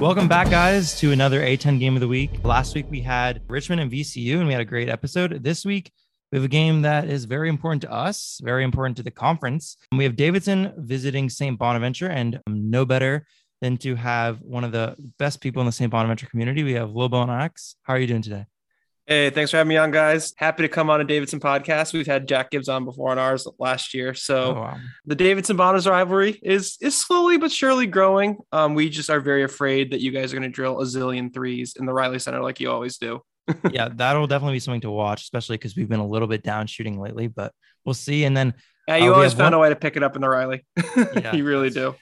Welcome back, guys, to another A10 game of the week. Last week we had Richmond and VCU, and we had a great episode. This week we have a game that is very important to us, very important to the conference. We have Davidson visiting St. Bonaventure, and no better than to have one of the best people in the St. Bonaventure community. We have Lobo and X. How are you doing today? Hey, thanks for having me on, guys. Happy to come on a Davidson podcast. We've had Jack Gibbs on before on ours last year. So oh, wow. the Davidson Boners rivalry is is slowly but surely growing. Um, we just are very afraid that you guys are going to drill a zillion threes in the Reilly Center like you always do. yeah, that'll definitely be something to watch, especially because we've been a little bit down shooting lately, but we'll see. And then yeah, you uh, always found one... a way to pick it up in the Reilly. yeah, you really do.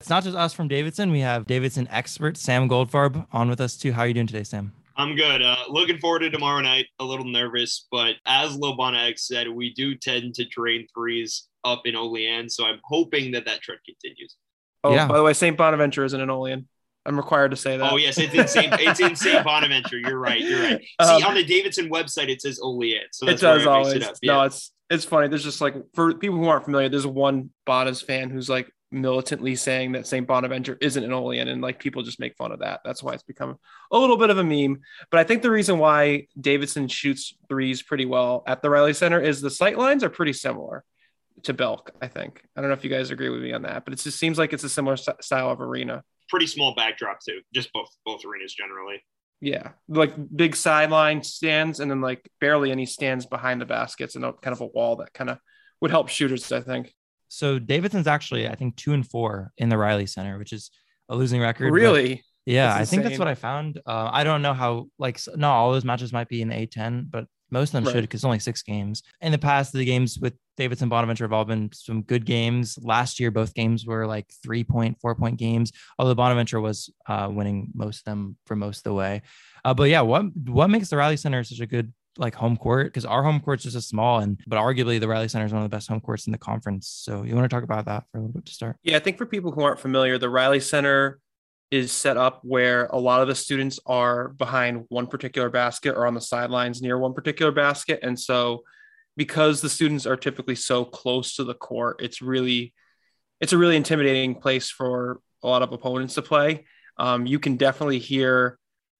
it's not just us from Davidson. We have Davidson expert Sam Goldfarb on with us too. How are you doing today, Sam? I'm good. Uh, looking forward to tomorrow night. A little nervous, but as Lobana X said, we do tend to drain threes up in Olean, so I'm hoping that that trend continues. Oh, yeah. by the way, St. Bonaventure isn't in Olean. I'm required to say that. Oh yes, it's in St. it's in St. Bonaventure. You're right. You're right. See, um, on the Davidson website, it says Olean. So it does always. It yeah. No, it's it's funny. There's just like for people who aren't familiar, there's one Bonas fan who's like militantly saying that St. Bonaventure isn't an Olean, and like people just make fun of that. That's why it's become a little bit of a meme. But I think the reason why Davidson shoots threes pretty well at the Reilly Center is the sight lines are pretty similar to Belk. I think I don't know if you guys agree with me on that, but it just seems like it's a similar style of arena. Pretty small backdrop too, just both both arenas generally. Yeah, like big sideline stands, and then like barely any stands behind the baskets, and a, kind of a wall that kind of would help shooters. I think. So Davidson's actually, I think, two and four in the Reilly Center, which is a losing record. Really? Yeah, I think that's what I found. Uh, I don't know how, like, not all those matches might be in the A10, but most of them right. should because only six games. In the past, the games with Davidson Bonaventure have all been some good games. Last year, both games were like three point, four point games, although Bonaventure was uh, winning most of them for most of the way. Uh, but yeah, what what makes the Reilly Center such a good like home court because our home court's just a small and but arguably the Reilly Center is one of the best home courts in the conference. So you want to talk about that for a little bit to start? Yeah, I think for people who aren't familiar, the Reilly Center is set up where a lot of the students are behind one particular basket or on the sidelines near one particular basket. And so because the students are typically so close to the court, it's really it's a really intimidating place for a lot of opponents to play. Um, you can definitely hear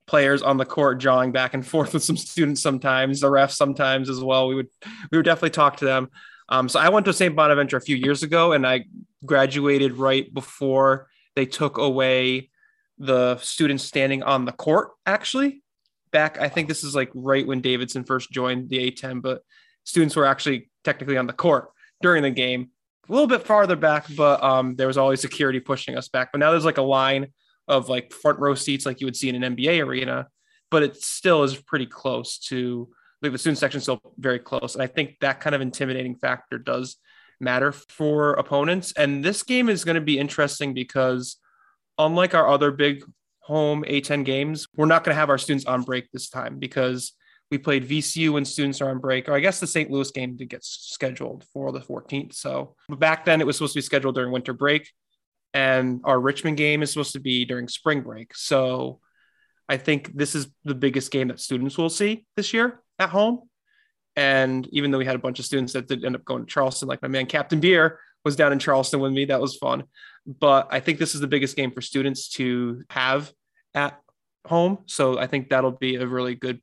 players on the court jawing back and forth with some students sometimes, the refs sometimes as well. We would we would definitely talk to them. Um, so I went to St. Bonaventure a few years ago, and I graduated right before they took away the students standing on the court. Actually, back I think this is like right when Davidson first joined the A10, but students were actually technically on the court during the game. A little bit farther back, but um, there was always security pushing us back. But now there's like a line of like front row seats like you would see in an NBA arena, but it still is pretty close to like the student section still very close. And I think that kind of intimidating factor does matter for opponents. And this game is going to be interesting because unlike our other big home A10 games, we're not going to have our students on break this time because we played VCU when students are on break, or I guess the St. Louis game did get scheduled for the 14th. So back then it was supposed to be scheduled during winter break and our Richmond game is supposed to be during spring break. So I think this is the biggest game that students will see this year at home. And even though we had a bunch of students that did end up going to Charleston, like my man Captain Beer was down in Charleston with me, that was fun. But I think this is the biggest game for students to have at home. So I think that'll be a really good,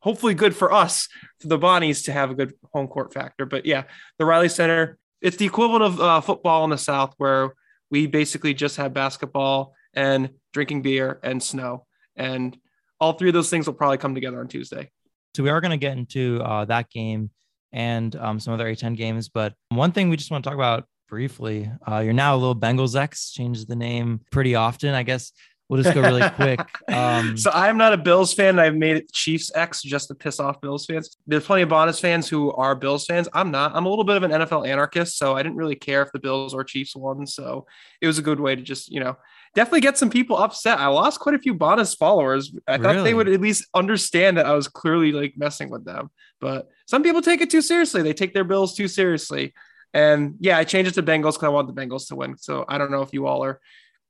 hopefully good for us, for the Bonnies to have a good home court factor. But yeah, the Reilly Center, it's the equivalent of uh, football in the South where we basically just have basketball and drinking beer and snow. And all three of those things will probably come together on Tuesday. So we are going to get into uh, that game and um, some other A10 games. But one thing we just want to talk about briefly, uh, you're now a little Bengals X, changes the name pretty often. I guess we'll just go really quick. Um, so I'm not a Bills fan. I've made it Chiefs X just to piss off Bills fans. There's plenty of Bonas fans who are Bills fans. I'm not. I'm a little bit of an NFL anarchist, so I didn't really care if the Bills or Chiefs won. So it was a good way to just, you know, definitely get some people upset. I lost quite a few Bonas followers. I thought really? they would at least understand that I was clearly like messing with them. But some people take it too seriously. They take their Bills too seriously. And yeah, I changed it to Bengals because I want the Bengals to win. So I don't know if you all are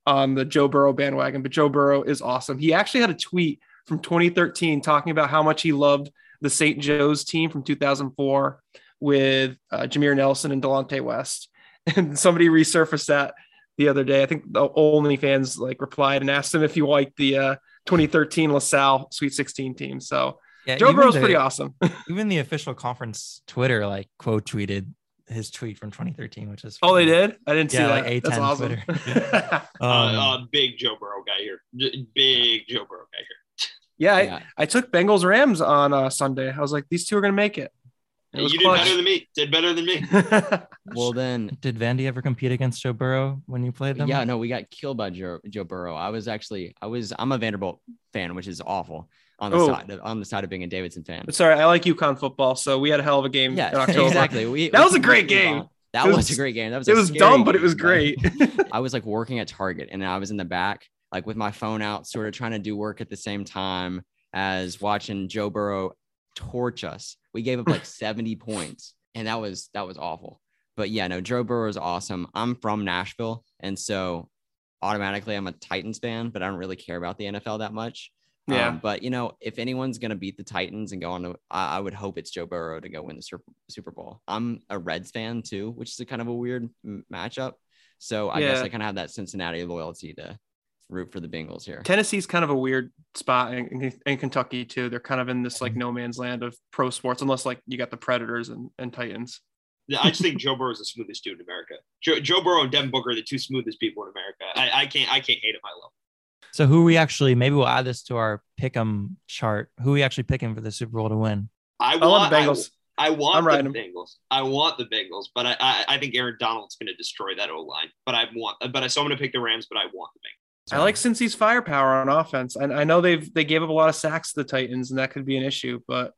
on the Joe Burrow bandwagon, but Joe Burrow is awesome. He actually had a tweet from 2013 talking about how much he loved the St. Joe's team from 2004 with uh, Jameer Nelson and Delonte West. And somebody resurfaced that the other day. I think the OnlyFans like replied and asked him if he liked the uh, 2013 LaSalle Sweet 16 team. So Yeah, Joe Burrow's the- pretty awesome. Even the official conference Twitter like quote tweeted his tweet from 2013, which is oh, they did? I didn't see Yeah, that. like That's A10 awesome. Uh, Um, uh, big Joe Burrow guy here. Big Joe Burrow guy here. yeah, I, I took Bengals Rams on uh, Sunday. I was like, these two are going to make it. It You was did better than me. Did better than me. Well, then, Did Vandy ever compete against Joe Burrow when you played them? yeah, no, we got killed by Joe, Joe Burrow. I was actually, I was, I'm a Vanderbilt fan, which is awful on the Oh. side, on the side of being a Davidson fan. But sorry, I like UConn football, so we had a hell of a game in Yeah, October. exactly. We, That we was a great move game. That was, was- a great game. That was It was scary dumb, but it was great. I was like working at Target and I was in the back, like with my phone out, sort of trying to do work at the same time as watching Joe Burrow torch us. We gave up like 70 points, and that was that was awful. But yeah, no, Joe Burrow is awesome. I'm from Nashville, and so automatically I'm a Titans fan, but I don't really care about the NFL that much. Yeah. Um, but you know, if anyone's gonna beat the Titans and go on to, I, I would hope it's Joe Burrow to go win the Super, Bowl. I'm a Reds fan too, which is a kind of a weird m- matchup. So I guess I kind of have that Cincinnati loyalty to root for the Bengals here. Tennessee's kind of a weird spot in, in, in Kentucky too. They're kind of in this Mm-hmm. like no man's land of pro sports, unless like you got the Predators and, and Titans. I just think Joe Burrow is the smoothest dude in America. Joe, Joe Burrow and Devin Booker are the two smoothest people in America. I, I can't I can't hate him. I love. So who we actually maybe we'll add this to our pick'em chart. Who we actually picking for the Super Bowl to win? I I want the Bengals. I, I want I'm the riding 'em. Bengals. I want the Bengals, but I, I I think Aaron Donald's going to destroy that O line. But I want, but I so I'm going to pick the Rams, but I want the Bengals. I like Cincy's firepower on offense, and I know they've they gave up a lot of sacks to the Titans, and that could be an issue. But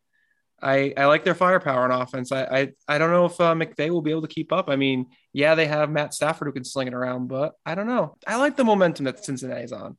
I I like their firepower on offense. I I, I don't know if uh, McVay will be able to keep up. I mean, yeah, they have Matt Stafford who can sling it around, but I don't know. I like the momentum that Cincinnati's on.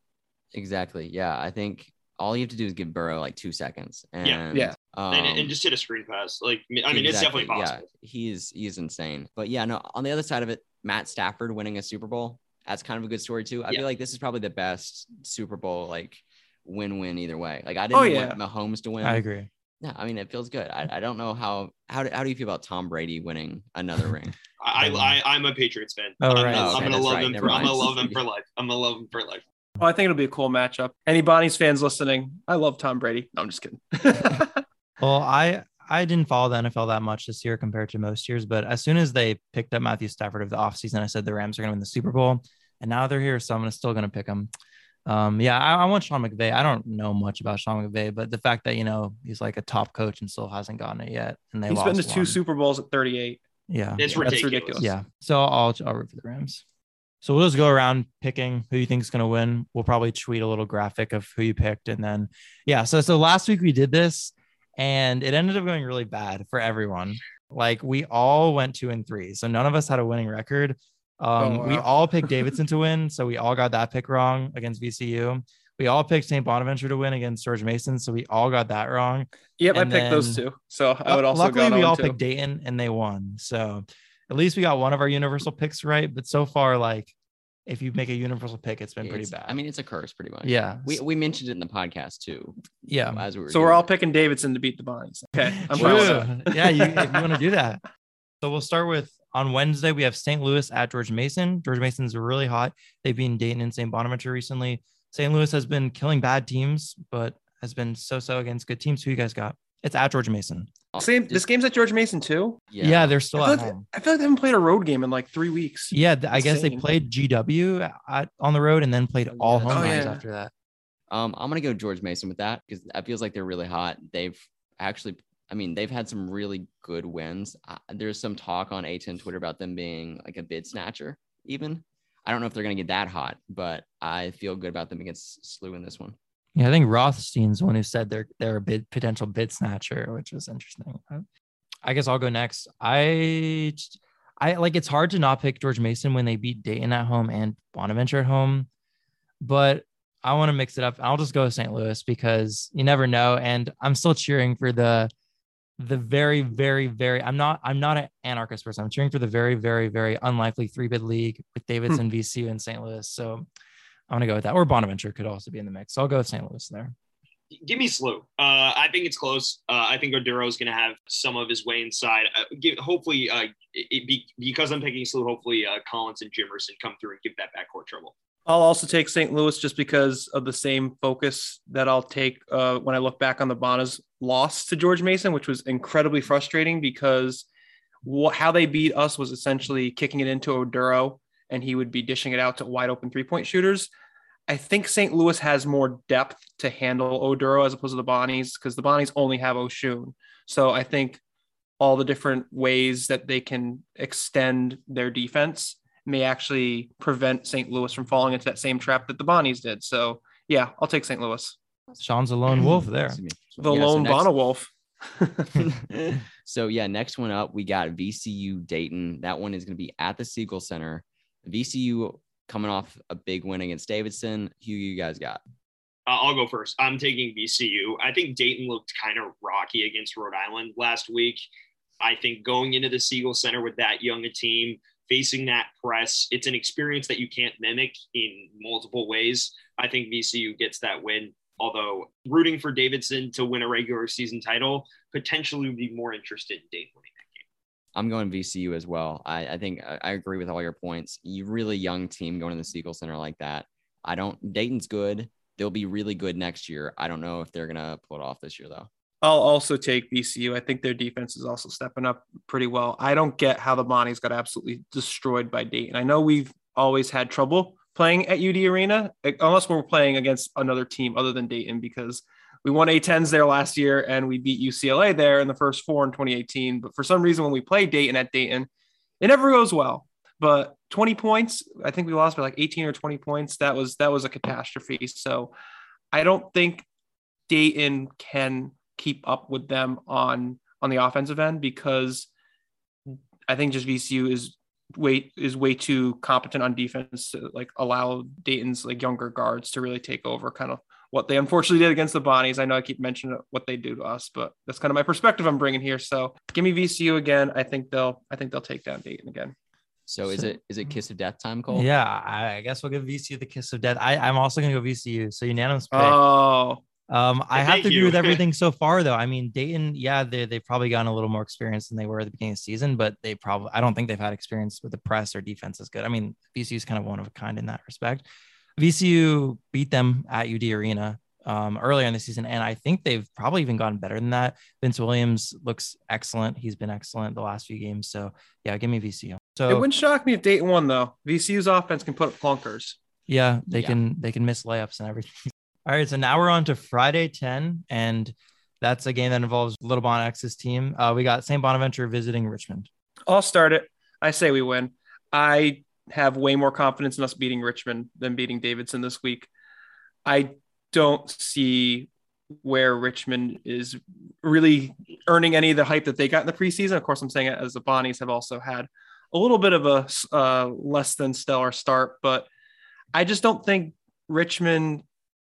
Exactly. Yeah, I think all you have to do is give Burrow like two seconds, and Yeah. Yeah. um, and, and just hit a screen pass. Like I mean, it's definitely possible. Yeah, he's he's insane. But yeah, no. On the other side of it, Matt Stafford winning a Super Bowl. That's kind of a good story too. I Yeah. feel like this is probably the best Super Bowl like win-win either way. Like I Oh, didn't yeah. want Mahomes to win. I agree. No, I mean it feels good. I, I don't know how how do, how do you feel about Tom Brady winning another ring? I, I I'm a Patriots fan. Oh, I'm, right. gonna- Oh, I'm okay, gonna love right. them. For, I'm gonna love them for life. I'm gonna love them for life. Oh, I think it'll be a cool matchup. Any Bonnie's fans listening? I love Tom Brady. No, I'm just kidding. Well, I I didn't follow the NFL that much this year compared to most years, but as soon as they picked up Matthew Stafford of the offseason, I said the Rams are going to win the Super Bowl, and now they're here, so I'm still going to pick them. Um, yeah, I, I want Sean McVay. I don't know much about Sean McVay, but the fact that you know he's like a top coach and still hasn't gotten it yet, and they He's lost been to two. Super Bowls at 38. Yeah, It's Yeah, that's ridiculous. ridiculous. yeah. So I'll I'll root for the Rams. So we'll just go around picking who you think is going to win. We'll probably tweet a little graphic of who you picked, and then yeah. So so last week we did this, and it ended up going really bad for everyone. Like we all went two and three, so none of us had a winning record. Um, Oh, We all picked Davidson to win, so we all got that pick wrong against VCU. We all picked St. Bonaventure to win against George Mason, so we all got that wrong. Yep, I And picked those two. So I would also Luckily, we all picked Dayton and they won. So at least we got one of our universal picks right. But so far, like if you make a universal pick, it's been pretty It's- bad. I mean, it's a curse, pretty much. yeah, We, we mentioned it in the podcast too. yeah. As we were So we're all it. picking Davidson to beat the Bonnies. Okay, I'm True. fine yeah, you, if you want to do that. So we'll start with on Wednesday. We have St. Louis at George Mason. George Mason's really hot. They've been Dayton and St. Bonaventure recently. St. Louis has been killing bad teams, but has been so-so against good teams. Who you guys got? It's at George Mason. Same. This game's at George Mason too. Yeah, they're still feel, at like, home. I feel like they haven't played a road game in like three weeks. Yeah, th- I guess they played GW at, on the road and then played Oh, all yeah, home that's games right. after that. Um, I'm gonna go George Mason with that because that feels like they're really hot. They've actually, I mean, they've had some really good wins. Uh, there's some talk on A10 Twitter about them being like a bid snatcher. Even I don't know if they're gonna get that hot, but I feel good about them against SLU in this one. Yeah, I think Rothstein's the one who said they're they're a bid potential bid snatcher, which was interesting. I guess I'll go next. I I like it's hard to not pick George Mason when they beat Dayton at home and Bonaventure at home, but I want to mix it up. I'll just go with St. Louis because you never know, and I'm still cheering for the the very very very. I'm not I'm not an anarchist person. I'm cheering for the very very very unlikely three bid league with hmm. Davidson, VCU, and St. Louis. So I'm gonna go with that. Or Bonaventure could also be in the mix. So I'll go with St. Louis there. Give me SLU. Uh, I think it's close. Uh, I think Oduro is going to have some of his way inside. Uh, give, hopefully, uh, it be, because I'm picking SLU, hopefully uh, Collins and Jimerson come through and give that backcourt trouble. I'll also take St. Louis just because of the same focus that I'll take uh, when I look back on the Bonas loss to George Mason, which was incredibly frustrating because what, how they beat us was essentially kicking it into Oduro and he would be dishing it out to wide open three point shooters. I think St. Louis has more depth to handle Oduro as opposed to the Bonnies because the Bonnies only have Osun. So I think all the different ways that they can extend their defense may actually prevent St. Louis from falling into that same trap that the Bonnies did. So yeah, I'll take St. Louis. Sean's a lone wolf there. The yeah, lone so Bonna wolf. so yeah, next one up, we got VCU Dayton. That one is going to be at the Siegel Center. VCU coming off a big win against Davidson. Who you guys got? Uh, I'll go first. I'm taking VCU. I think Dayton looked kind of rocky against Rhode Island last week. I think going into the Siegel Center with that young a team, facing that press, it's an experience that you can't mimic in multiple ways. I think VCU gets that win. Although rooting for Davidson to win a regular season title potentially would be more interested in Dayton winning. I'm going VCU as well. I, I think I, agree with all your points. You really young team going to the Siegel Center like that. I don't. Dayton's good. They'll be really good next year. I don't know if they're gonna pull it off this year though. I'll also take VCU. I think their defense is also stepping up pretty well. I don't get how the Bonnies got absolutely destroyed by Dayton. I know we've always had trouble playing at UD Arena, unless we're playing against another team other than Dayton, because we won A10s there last year and we beat UCLA there in the first four in 2018. But for some reason, when we play Dayton at Dayton, it never goes well. But 20 points, I think we lost by like 18 or 20 points. That was that was a catastrophe. So I don't think Dayton can keep up with them on on the offensive end because I think just VCU is way is way too competent on defense to like allow Dayton's like younger guards to really take over kind of what they unfortunately did against the Bonnies. I know I keep mentioning what they do to us, but that's kind of my perspective I'm bringing here. So give me VCU again. I think they'll I think they'll take down Dayton again. So is it is it kiss of death time, Cole? Yeah, I guess we'll give VCU the kiss of death. I, I'm also gonna go VCU. So unanimous pick. Oh, um, I have to agree with everything so far, though. I mean, Dayton, yeah, they they've probably gotten a little more experience than they were at the beginning of the season, but they probably I don't think they've had experience with the press or defense as good. I mean, VCU is kind of one of a kind in that respect. VCU beat them at UD Arena um, earlier in the season, and I think they've probably even gotten better than that. Vince Williams looks excellent; he's been excellent the last few games. So yeah, give me VCU. So it wouldn't shock me if Dayton won, though. VCU's offense can put up clunkers. Yeah, they yeah. can they can miss layups and everything. All right, so now we're on to Friday 10, and that's a game that involves Little Bon X's team. Uh, we got St. Bonaventure visiting Richmond. I'll start it. I say we win. I have way more confidence in us beating Richmond than beating Davidson this week. I don't see where Richmond is really earning any of the hype that they got in the preseason. Of course, I'm saying it as the Bonnies have also had a little bit of a uh, less than stellar start, but I just don't think Richmond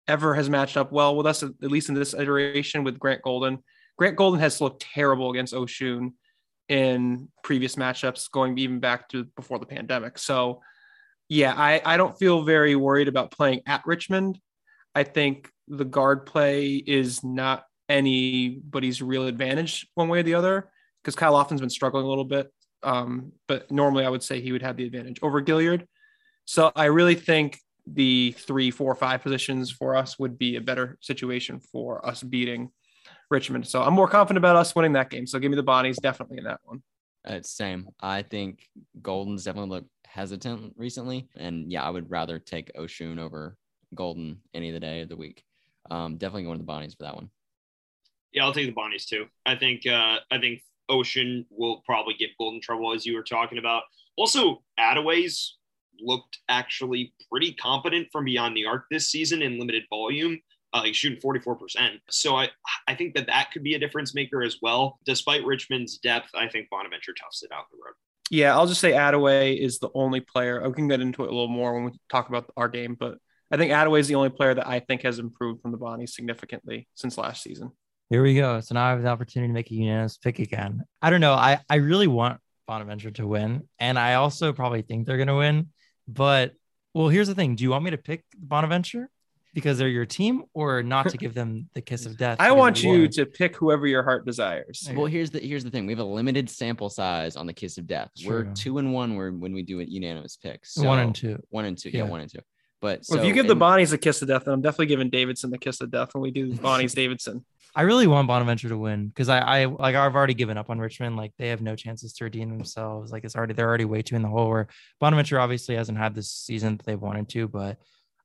ever has matched up well with us, at least in this iteration with Grant Golden. Grant Golden has looked terrible against Osun in previous matchups, going even back to before the pandemic. So, yeah, I, I don't feel very worried about playing at Richmond. I think the guard play is not anybody's real advantage one way or the other because Kyle Lofton's been struggling a little bit. Um, but normally I would say he would have the advantage over Gilyard. So I really think the three, four, five positions for us would be a better situation for us beating Richmond. So I'm more confident about us winning that game. So give me the Bonnies definitely in that one. It's same. I think Golden's definitely looked hesitant recently, and yeah, I would rather take Osun over Golden any of the day of the week. Um, definitely going to the Bonnies for that one. Yeah, I'll take the Bonnies too. I think uh, I think Osun will probably get Golden trouble as you were talking about. Also, Adaways looked actually pretty competent from beyond the arc this season in limited volume. Uh, he's shooting 44%. So I, I think that that could be a difference maker as well. Despite Richmond's depth, I think Bonaventure toughs it out the road. Yeah, I'll just say Adaway is the only player. We can get into it a little more when we talk about our game, but I think Adaway is the only player that I think has improved from the Bonnie significantly since last season. Here we go. So now I have the opportunity to make a unanimous pick again. I don't know. I, I really want Bonaventure to win, and I also probably think they're going to win. But well, here's the thing. Do you want me to pick Bonaventure? Because they're your team, or not to give them the kiss of death? I want you war? to pick whoever your heart desires. Well, here's the here's the thing. We have a limited sample size on the kiss of death. We're two and one when when we do it unanimous picks. one and two. One and two. Yeah, Yeah. one and two. But Well, so, if you give the and- Bonnies a kiss of death, then I'm definitely giving Davidson the kiss of death when we do Bonnie's Davidson. I really want Bonaventure to win because I, I like I've already given up on Richmond. Like they have no chances to redeem themselves. Like it's already they're already way too in the hole. Where Bonaventure obviously hasn't had this season that they wanted to, but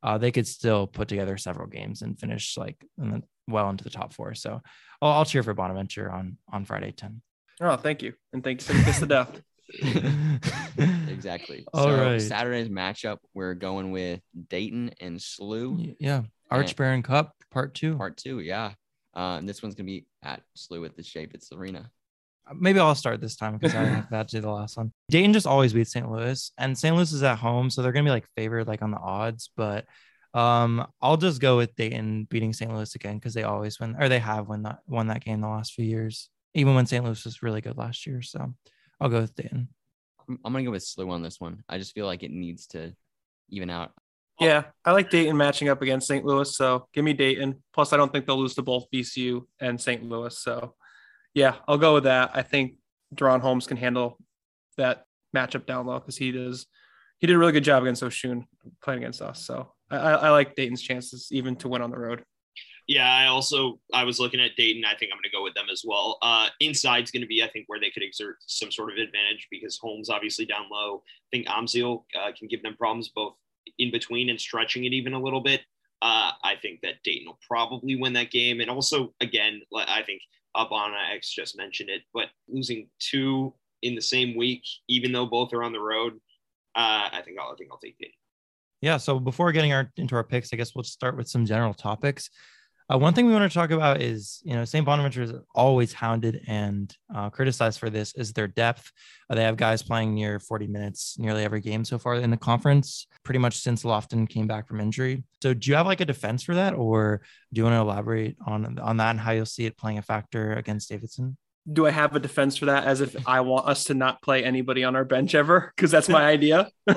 uh, they could still put together several games and finish like in the, well into the top four. So I'll, I'll cheer for Bonaventure on on Friday ten. Oh, thank you, and thanks you for the kiss of death. exactly. All so right. Saturday's matchup, we're going with Dayton and SLU. Yeah, Arch Baron Cup part two. Part two, yeah. Uh, and this one's gonna be at SLU at the Chaifetz Arena. Maybe I'll start this time because I have had to do the last one. Dayton just always beats St. Louis, and St. Louis is at home, so they're gonna be like favored like on the odds. But um, I'll just go with Dayton beating St. Louis again because they always win, or they have won that won that game the last few years, even when St. Louis was really good last year. So I'll go with Dayton. I'm, I'm gonna go with SLU on this one. I just feel like it needs to even out. Yeah, I like Dayton matching up against St. Louis, so give me Dayton. Plus, I don't think they'll lose to both VCU and St. Louis. So, yeah, I'll go with that. I think DaRon Holmes can handle that matchup down low because he does. He did a really good job against Osun playing against us. So I, I, like Dayton's chances even to win on the road. Yeah, I also I was looking at Dayton. I think I'm going to go with them as well. Uh, inside's going to be, I think, where they could exert some sort of advantage because Holmes obviously down low. I think Amzil uh, can give them problems both in between and stretching it even a little bit. Uh, I think that Dayton will probably win that game, and also again, I think Abana X just mentioned it, but losing two in the same week, even though both are on the road, uh, I think I'll I think I'll take Dayton. Yeah. So before getting our into our picks, I guess we'll start with some general topics. Uh, one thing we want to talk about is, you know, St. Bonaventure is always hounded and uh, criticized for this is their depth. Uh, they have guys playing near 40 minutes nearly every game so far in the conference, pretty much since Lofton came back from injury. So, do you have like a defense for that, or do you want to elaborate on on that and how you'll see it playing a factor against Davidson? Do I have a defense for that? As if I want us to not play anybody on our bench ever? Because that's my idea.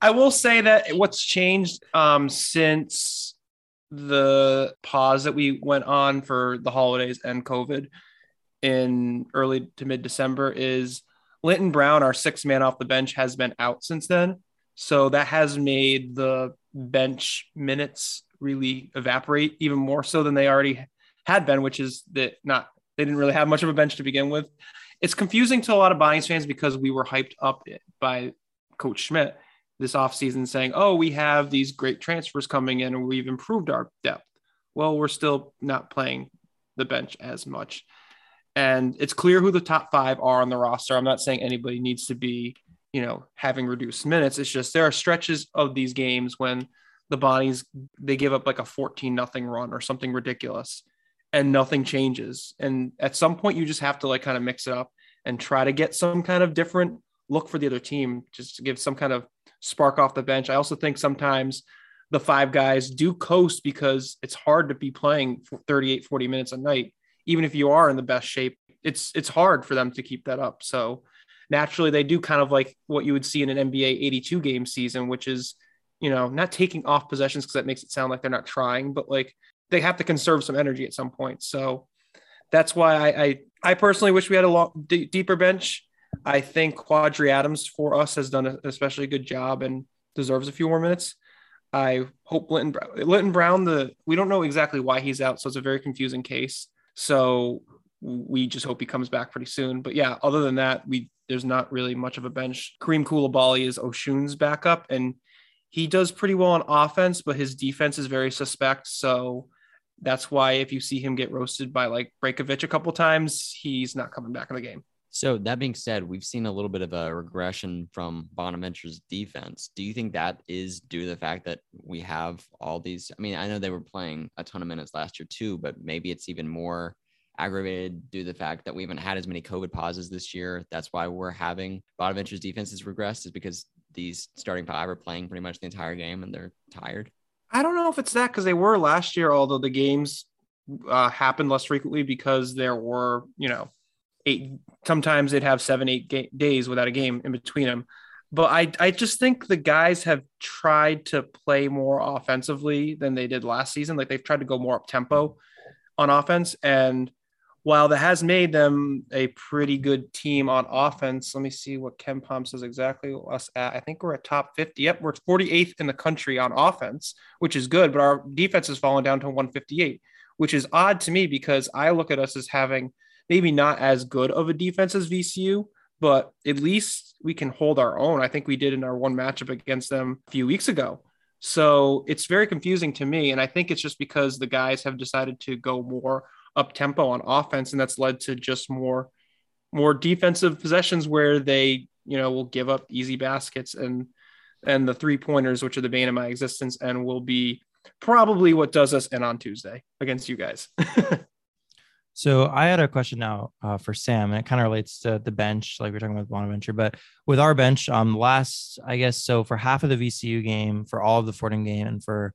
I will say that what's changed um, since the pause that we went on for the holidays and COVID in early to mid December is Linton Brown, our sixth man off the bench, has been out since then. So that has made the bench minutes really evaporate even more so than they already had been, which is that not they didn't really have much of a bench to begin with. It's confusing to a lot of Bonnies fans because we were hyped up by Coach Schmidt this offseason saying, oh, we have these great transfers coming in and we've improved our depth. Well, we're still not playing the bench as much. And it's clear who the top five are on the roster. I'm not saying anybody needs to be, you know, having reduced minutes. It's just there are stretches of these games when the Bonnies they give up like a 14 nothing run or something ridiculous and nothing changes. And at some point you just have to like kind of mix it up and try to get some kind of different look for the other team just to give some kind of spark off the bench. I also think sometimes the five guys do coast because it's hard to be playing for 38, 40 minutes a night. Even if you are in the best shape, it's it's hard for them to keep that up. So naturally they do kind of like what you would see in an NBA 82 game season, which is, you know, not taking off possessions because that makes it sound like they're not trying, but like they have to conserve some energy at some point. So that's why I I, I personally wish we had a long, d- deeper bench. I think Quadry Adams for us has done an especially good job and deserves a few more minutes. I hope Linton, Linton Brown, the we don't know exactly why he's out, so it's a very confusing case. So we just hope he comes back pretty soon. But yeah, other than that, we there's not really much of a bench. Karim Coulibaly is Osun's backup, and he does pretty well on offense, but his defense is very suspect. So that's why if you see him get roasted by like Brajkovic a couple times, he's not coming back in the game. So that being said, we've seen a little bit of a regression from Bonaventure's defense. Do you think that is due to the fact that we have all these? I mean, I know they were playing a ton of minutes last year too, but maybe it's even more aggravated due to the fact that we haven't had as many COVID pauses this year. That's why we're having Bonaventure's defense has regressed, is because these starting five are playing pretty much the entire game and they're tired. I don't know if it's that because they were last year, although the games uh, happened less frequently because there were, you know, eight. Sometimes they'd have seven, eight ga- days without a game in between them. But I, I just think the guys have tried to play more offensively than they did last season. Like they've tried to go more up tempo on offense. And while that has made them a pretty good team on offense, let me see what KenPom says exactly us at. I think we're at top 50. Yep, we're 48th in the country on offense, which is good, but our defense has fallen down to 158, which is odd to me because I look at us as having maybe not as good of a defense as VCU, but at least we can hold our own. I think we did in our one matchup against them a few weeks ago. So it's very confusing to me. And I think it's just because the guys have decided to go more up tempo on offense. And that's led to just more, more defensive possessions where they, you know, will give up easy baskets and, and the three pointers, which are the bane of my existence and will be probably what does us in on Tuesday against you guys. So I had a question now uh, for Sam, and it kind of relates to the bench, like we are talking about Bonaventure. But with our bench, um, last I guess so for half of the VCU game, for all of the Fordham game, and for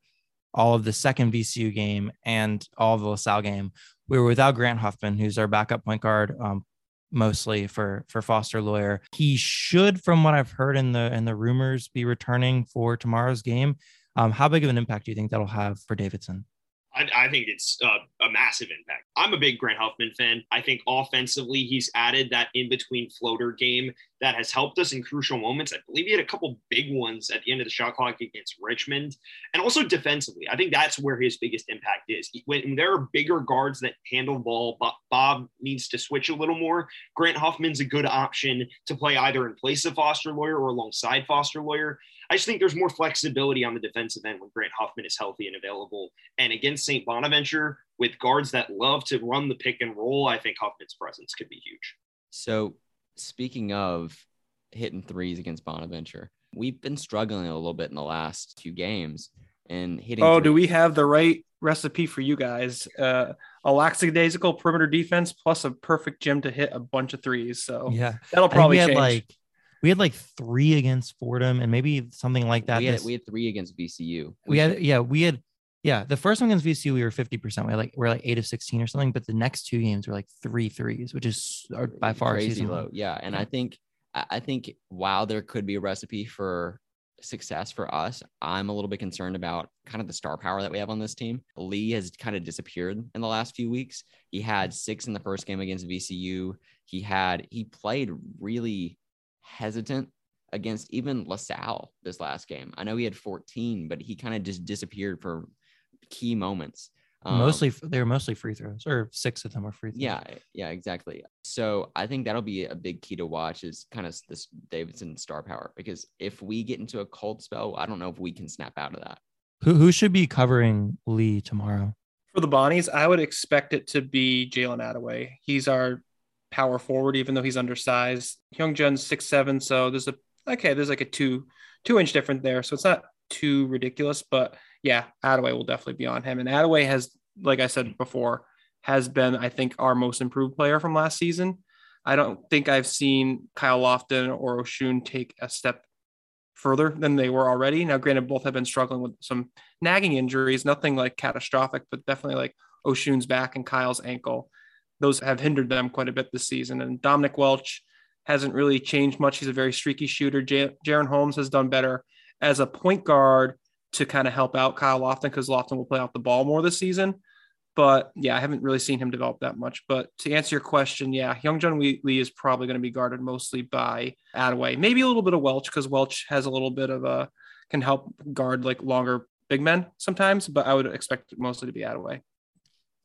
all of the second VCU game, and all of the LaSalle game, we were without Grant Huffman, who's our backup point guard, um, mostly for for Foster Loyer. He should, from what I've heard in the in the rumors, be returning for tomorrow's game. Um, how big of an impact do you think that'll have for Davidson? I, I think it's uh, a massive impact. I'm a big Grant Huffman fan. I think offensively, he's added that in between floater game that has helped us in crucial moments. I believe he had a couple big ones at the end of the shot clock against Richmond. And also defensively, I think that's where his biggest impact is. When there are bigger guards that handle ball, Bob needs to switch a little more. Grant Huffman's a good option to play either in place of Foster Loyer or alongside Foster Loyer. I just think there's more flexibility on the defensive end when Grant Huffman is healthy and available. And against St. Bonaventure, with guards that love to run the pick and roll, I think Huffman's presence could be huge. So, speaking of hitting threes against Bonaventure, we've been struggling a little bit in the last few games and hitting. Oh, threes. do we have the right recipe for you guys? Uh, a lackadaisical perimeter defense plus a perfect gym to hit a bunch of threes. So yeah, that'll probably change. like we had like three against Fordham and maybe something like that. We had, we had three against VCU. We, we had yeah, we had yeah, the first one against VCU we were 50%. We had like we're like eight of 16 or something, but the next two games were like three threes, which is by far crazy low. Yeah. And yeah. I think I think while there could be a recipe for success for us, I'm a little bit concerned about kind of the star power that we have on this team. Lee has kind of disappeared in the last few weeks. He had six in the first game against VCU. He had he played really hesitant against even LaSalle this last game. I know he had 14, but he kind of just disappeared for key moments. Um, mostly they were mostly free throws, or six of them were free throws. Yeah, yeah, exactly. So I think that'll be a big key to watch is kind of this Davidson star power because if we get into a cold spell, I don't know if we can snap out of that. Who who should be covering Lee tomorrow? For the Bonnies, I would expect it to be Jalen Adaway. He's our power forward, even though he's undersized. Hyunjung's six seven, so there's a okay, there's like a two two inch difference there, so it's not too ridiculous. But yeah, Adaway will definitely be on him, and Adaway has, like I said before, has been I think our most improved player from last season. I don't think I've seen Kyle Lofton or Osun take a step further than they were already. Now, granted, both have been struggling with some nagging injuries, nothing like catastrophic, but definitely like Osun's back and Kyle's ankle those have hindered them quite a bit this season. And Dominic Welch hasn't really changed much. He's a very streaky shooter. J- Jaren Holmes has done better as a point guard to kind of help out Kyle Lofton because Lofton will play off the ball more this season. But yeah, I haven't really seen him develop that much. But to answer your question, yeah, Hyunjung Lee is probably going to be guarded mostly by Adaway. Maybe a little bit of Welch because Welch has a little bit of a can help guard like longer big men sometimes. But I would expect mostly to be Adaway.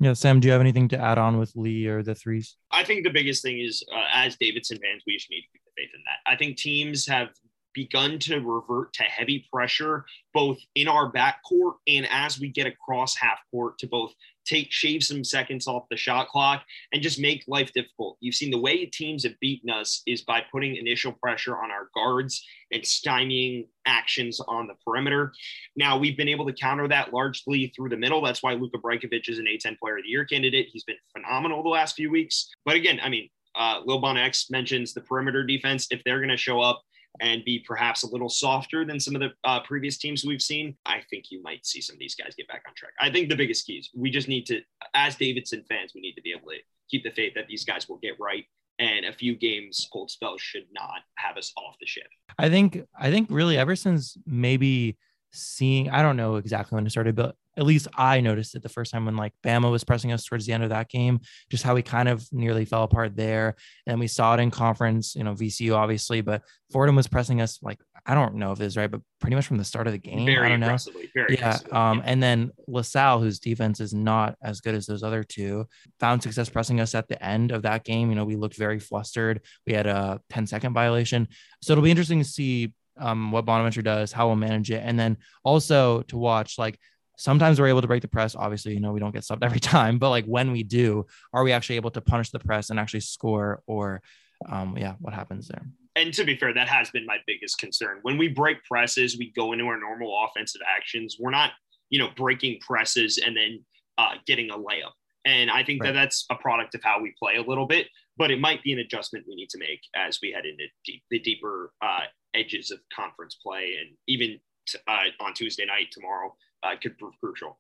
Yeah, Sam, do you have anything to add on with Lee or the threes? I think the biggest thing is, uh, as Davidson fans, we just need to keep the faith in that. I think teams have begun to revert to heavy pressure both in our backcourt and as we get across half court to both take shave some seconds off the shot clock and just make life difficult. You've seen the way teams have beaten us is by putting initial pressure on our guards and stymieing actions on the perimeter. Now we've been able to counter that largely through the middle. That's why Luka Brajkovic is an A10 player of the year candidate. He's been phenomenal the last few weeks. But again, I mean, uh, Lil Bon X mentions the perimeter defense. If they're going to show up and be perhaps a little softer than some of the uh, previous teams we've seen, I think you might see some of these guys get back on track. I think the biggest key is we just need to, as Davidson fans, we need to be able to keep the faith that these guys will get right and a few games cold spells should not have us off the ship. I think I think really ever since maybe seeing I don't know exactly when it started, but at least I noticed it the first time when like Bama was pressing us towards the end of that game, just how we kind of nearly fell apart there. And we saw it in conference, you know, VCU obviously, but Fordham was pressing us like I don't know if it's right, but pretty much from the start of the game. Very I don't know. Yeah. Um, and then LaSalle, whose defense is not as good as those other two, found success pressing us at the end of that game. You know, we looked very flustered. We had a 10 second violation. So it'll be interesting to see um, what Bonaventure does, how we'll manage it, and then also to watch like sometimes we're able to break the press. Obviously, you know, we don't get stopped every time, but like when we do, are we actually able to punish the press and actually score or um, yeah, what happens there? And to be fair, that has been my biggest concern. When we break presses, we go into our normal offensive actions. We're not, you know, breaking presses and then uh, getting a layup. And I think right. that that's a product of how we play a little bit, but it might be an adjustment we need to make as we head into deep, the deeper uh, edges of conference play. And even t- uh, on Tuesday night tomorrow, uh, could prove crucial.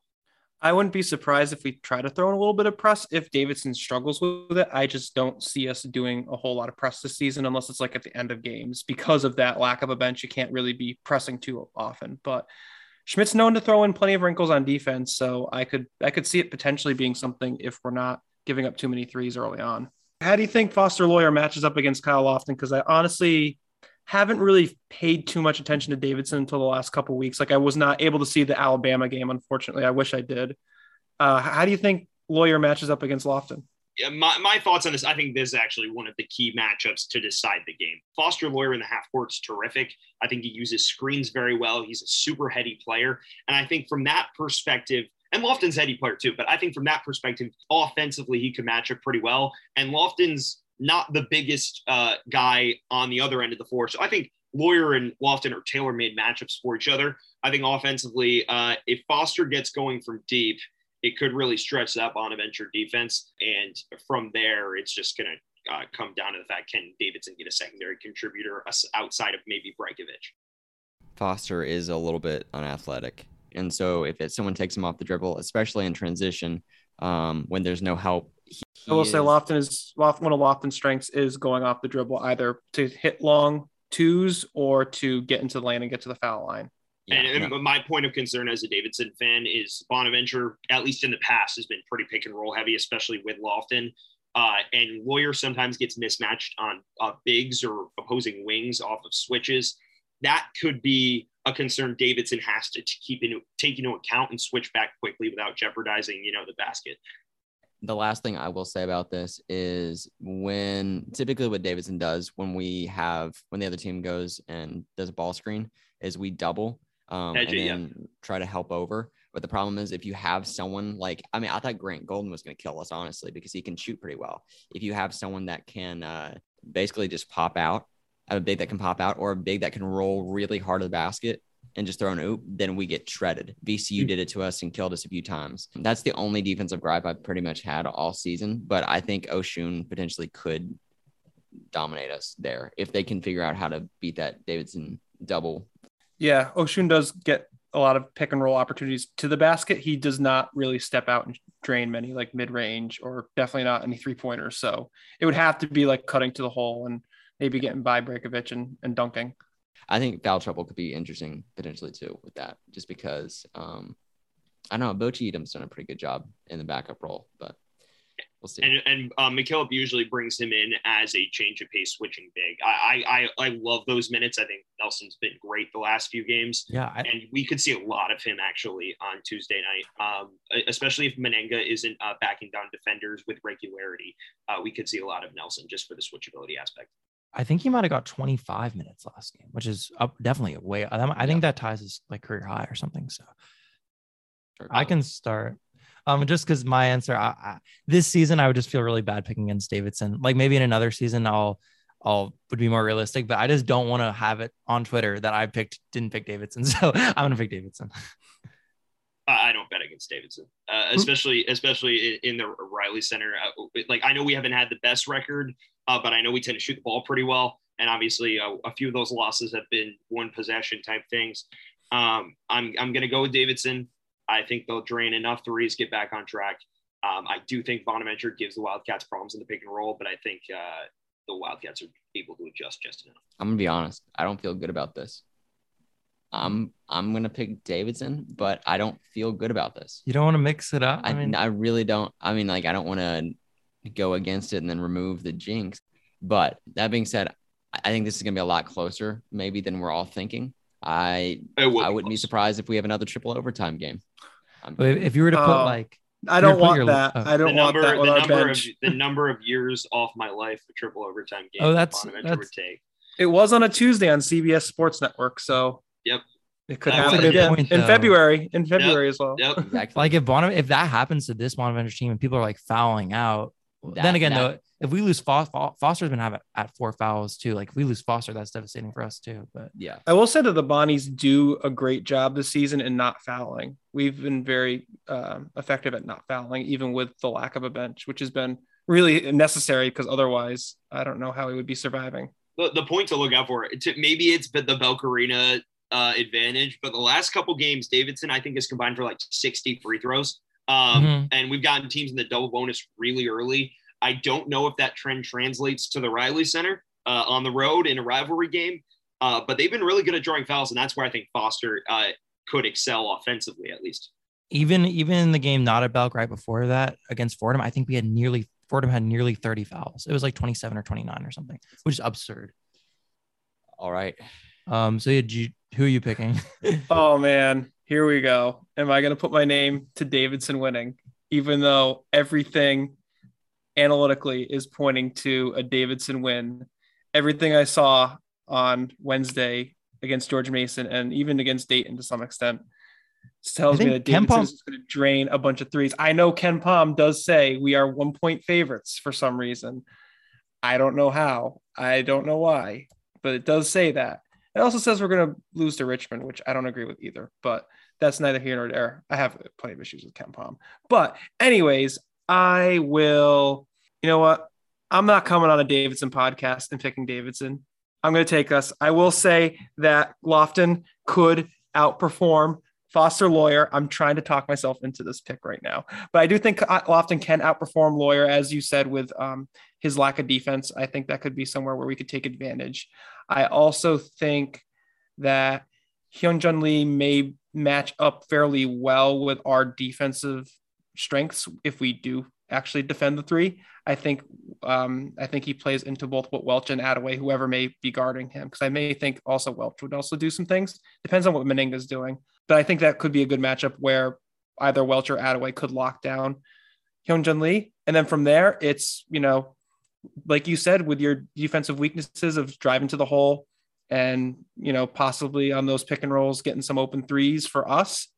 I wouldn't be surprised if we try to throw in a little bit of press if Davidson struggles with it. I just don't see us doing a whole lot of press this season unless it's like at the end of games because of that lack of a bench. You can't really be pressing too often. But Schmidt's known to throw in plenty of wrinkles on defense, so I could I could see it potentially being something if we're not giving up too many threes early on. How do you think Foster Loyer matches up against Kyle Lofton? Because I honestly haven't really paid too much attention to Davidson until the last couple weeks. Like I was not able to see the Alabama game, unfortunately. I wish I did. Uh, how do you think Loyer matches up against Lofton? Yeah, my, my thoughts on this, I think this is actually one of the key matchups to decide the game. Foster Loyer in the half court is terrific. I think he uses screens very well. He's a super heady player. And I think from that perspective, and Lofton's heady player too, but I think from that perspective, offensively, he could match up pretty well. And Lofton's not the biggest uh, guy on the other end of the floor. So I think Loyer and Lofton are tailor made matchups for each other. I think offensively, uh, if Foster gets going from deep, it could really stretch that Bonaventure defense. And from there, it's just going to uh, come down to the fact can Davidson get a secondary contributor outside of maybe Brajkovic? Foster is a little bit unathletic. And so if it, someone takes him off the dribble, especially in transition, um, when there's no help, he, he I will is, say Lofton is one of Lofton's strengths is going off the dribble, either to hit long twos or to get into the lane and get to the foul line. Yeah, and, and my point of concern as a Davidson fan is Bonaventure, at least in the past, has been pretty pick and roll heavy, especially with Lofton. Uh, and Loyer sometimes gets mismatched on uh, bigs or opposing wings off of switches. That could be a concern Davidson has to, to keep into take into account and switch back quickly without jeopardizing, you know, the basket. The last thing I will say about this is when typically what Davidson does when we have when the other team goes and does a ball screen is we double um, and then yeah. try to help over. But the problem is if you have someone like I mean I thought Grant Golden was going to kill us honestly because he can shoot pretty well. If you have someone that can uh, basically just pop out a big that can pop out or a big that can roll really hard to the basket and just throw an oop, then we get shredded. VCU mm-hmm. did it to us and killed us a few times. That's the only defensive gripe I've pretty much had all season. But I think Osun potentially could dominate us there if they can figure out how to beat that Davidson double. Yeah, Osun does get a lot of pick and roll opportunities to the basket. He does not really step out and drain many like mid range or definitely not any three pointers. So it would have to be like cutting to the hole and maybe getting by Brajkovic and, and dunking. I think foul trouble could be interesting potentially too with that, just because um, I don't know Boachie-Yiadom's done a pretty good job in the backup role, but we'll see. And and uh, McKillop usually brings him in as a change of pace switching big. I I I love those minutes. I think Nelson's been great the last few games. Yeah, I, and we could see a lot of him actually on Tuesday night, um, especially if Mennenga isn't uh, backing down defenders with regularity. Uh, we could see a lot of Nelson just for the switchability aspect. I think he might have got 25 minutes last game, which is up definitely a way. I think that ties his like career high or something. So I can start. Um, just because my answer, I, I, this season, I would just feel really bad picking against Davidson. Like maybe in another season, I'll, I'll would be more realistic. But I just don't want to have it on Twitter that I picked didn't pick Davidson. So I'm gonna pick Davidson. I don't bet against Davidson, uh, especially especially in the Reilly Center. Uh, like I know we haven't had the best record uh, but I know we tend to shoot the ball pretty well. And obviously, uh, a few of those losses have been one possession type things. Um, I'm, I'm going to go with Davidson. I think they'll drain enough threes, get back on track. Um, I do think Bonaventure gives the Wildcats problems in the pick and roll, but I think uh, the Wildcats are able to adjust just enough. I'm gonna be honest. I don't feel good about this. I'm I'm gonna pick Davidson, but I don't feel good about this. You don't want to mix it up. I, I mean, I really don't. I mean, like I don't want to go against it and then remove the jinx. But that being said, I I think this is gonna be a lot closer, maybe than we're all thinking. I I wouldn't be surprised if we have another triple overtime game. I'm- if if you were to put Oh. like, I don't want your- that. uh, I don't want number, that the our number of the number of years off my life a triple overtime game. Oh, that's- Bonaventure that's- would take. It was on a Tuesday on CBS Sports Network, so Yep. it could That's happen again point, in though. February. In February as well. Yep. exactly. like if Bonaventure, if that happens to this Bonaventure team and people are like fouling out, That- then again, that- though, if we lose Fo- Fo- Foster's been having at four fouls too. Like if we lose Foster, that's devastating for us too. But yeah. I will say that the Bonnies do a great job this season in not fouling. We've been very um, effective at not fouling, even with the lack of a bench, which has been really necessary because otherwise, I don't know how we would be surviving. the, the point to look out for to, maybe it's been the Belk Arena uh, advantage, but the last couple games, Davidson I think is combined for like 60 free throws. Um, Mhm. And we've gotten teams in the double bonus really early. I don't know if that trend translates to the Reilly Center uh, on the road in a rivalry game, uh, but they've been really good at drawing fouls, and that's where I think Foster uh, could excel offensively at least. even even in the game not at Belk right before that against Fordham, I think we had nearly Fordham had nearly 30 fouls. It was like 27 or 29 or something, which is absurd. All right. Um, so yeah, you, who are you picking? Oh man, here we go. Am I going to put my name to Davidson winning, even though everything analytically is pointing to a Davidson win? Everything I saw on Wednesday against George Mason and even against Dayton to some extent tells me that Davidson Palm- is going to drain a bunch of threes. I know KenPom does say we are one point favorites for some reason. I don't know how. I don't know why, but it does say that. It also says we're going to lose to Richmond, which I don't agree with either, but that's neither here nor there. I have plenty of issues with KenPom. But, anyways, I will, you know what? I'm not coming on a Davidson podcast and picking Davidson. I'm going to take us. I will say that Lofton could outperform Foster Loyer. I'm trying to talk myself into this pick right now, but I do think Lofton can outperform Lawyer, as you said, with um, his lack of defense. I think that could be somewhere where we could take advantage. I also think that Hyunjung Lee may match up fairly well with our defensive strengths if we do actually defend the three. I think um, I think he plays into both what Welch and Adaway, whoever may be guarding him, because I may think also Welch would also do some things. Depends on what Mennenga's doing, but I think that could be a good matchup where either Welch or Adaway could lock down Hyunjung Lee, and then from there it's you know like you said, with your defensive weaknesses of driving to the hole and, you know, possibly on those pick and rolls, getting some open threes for us.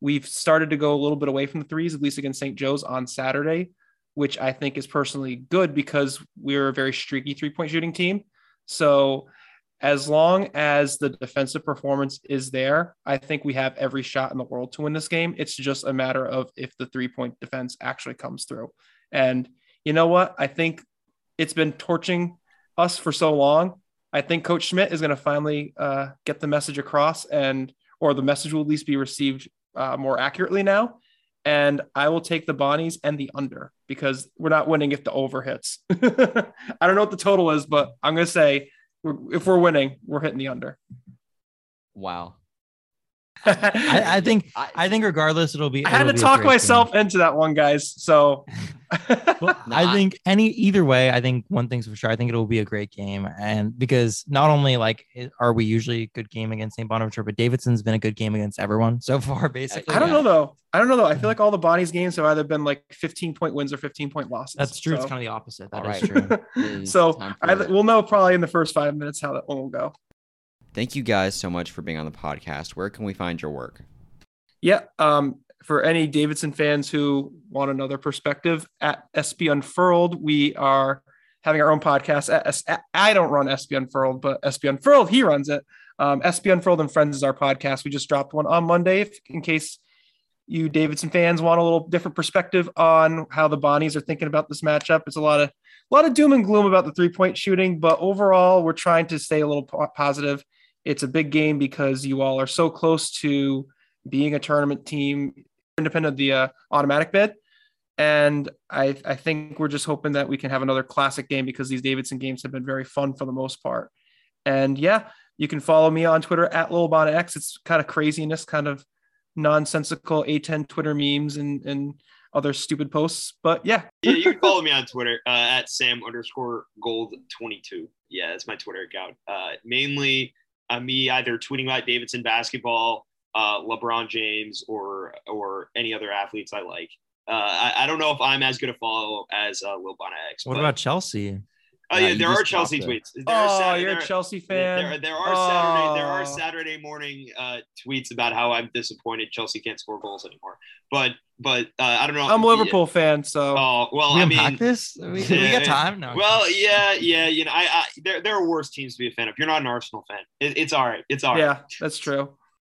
We've started to go a little bit away from the threes, at least against St. Joe's on Saturday, which I think is personally good because we're a very streaky three point shooting team. So, as long as the defensive performance is there, I think we have every shot in the world to win this game. It's just a matter of if the three point defense actually comes through. And you know what? I think it's been torching us for so long. I think Coach Schmidt is going to finally uh, get the message across, and or the message will at least be received uh, more accurately now. And I will take the Bonnies and the under because we're not winning if the over hits. I don't know what the total is, but I'm going to say if we're winning, we're hitting the under. Wow. I, I think I- I think regardless, it'll be. I had to talk great game. myself into that one, guys. So Well, No, I I- think any either way, I think one thing's for sure. I think it'll be a great game, and because not only like are we usually a good game against St. Bonaventure, but Davidson's been a good game against everyone so far. Basically, I don't Yeah. know though. I don't know though. I feel like all the Bonnies games have either been like 15 point wins or 15 point losses. That's true. It's kind of the opposite. That All is right. true. So I, we'll know probably in the first five minutes how that one will go. Thank you guys so much for being on the podcast. Where can we find your work? Yeah. Um, for any Davidson fans who want another perspective at SB Unfurled, we are having our own podcast. At, I don't run SB Unfurled, but SB Unfurled, he runs it. Um, SB Unfurled and Friends is our podcast. We just dropped one on Monday if, in case you Davidson fans want a little different perspective on how the Bonnies are thinking about this matchup. It's a lot of a lot of doom and gloom about the three point shooting, but overall, we're trying to stay a little po- positive. It's a big game because you all are so close to being a tournament team, independent of the uh, automatic bid. And I, I think we're just hoping that we can have another classic game because these Davidson games have been very fun for the most part. And yeah, you can follow me on Twitter at LilBonX. It's kind of craziness, kind of nonsensical A10 Twitter memes and, and other stupid posts. But yeah. yeah, you can follow me on Twitter uh, at Sam underscore gold 22. Yeah, that's my Twitter account. Uh, mainly uh, me either tweeting about Davidson basketball, uh, LeBron James, or or any other athletes I like. Uh, I, I, don't know if I'm as good a follow as uh, Lil Bon X. What about Chelsea? Oh yeah, there are Chelsea tweets. There oh, Saturday, you're a Chelsea fan. There, there are oh. Saturday there are Saturday morning uh, tweets about how I'm disappointed Chelsea can't score goals anymore. But but uh, I don't know. I'm a Liverpool yeah. fan, so. Oh well, we I mean, this. We, yeah, we got time now. Well, yeah, yeah. You know, I, I there there are worse teams to be a fan of. You're not an Arsenal fan. It, it's all right. It's all right. Yeah, that's true.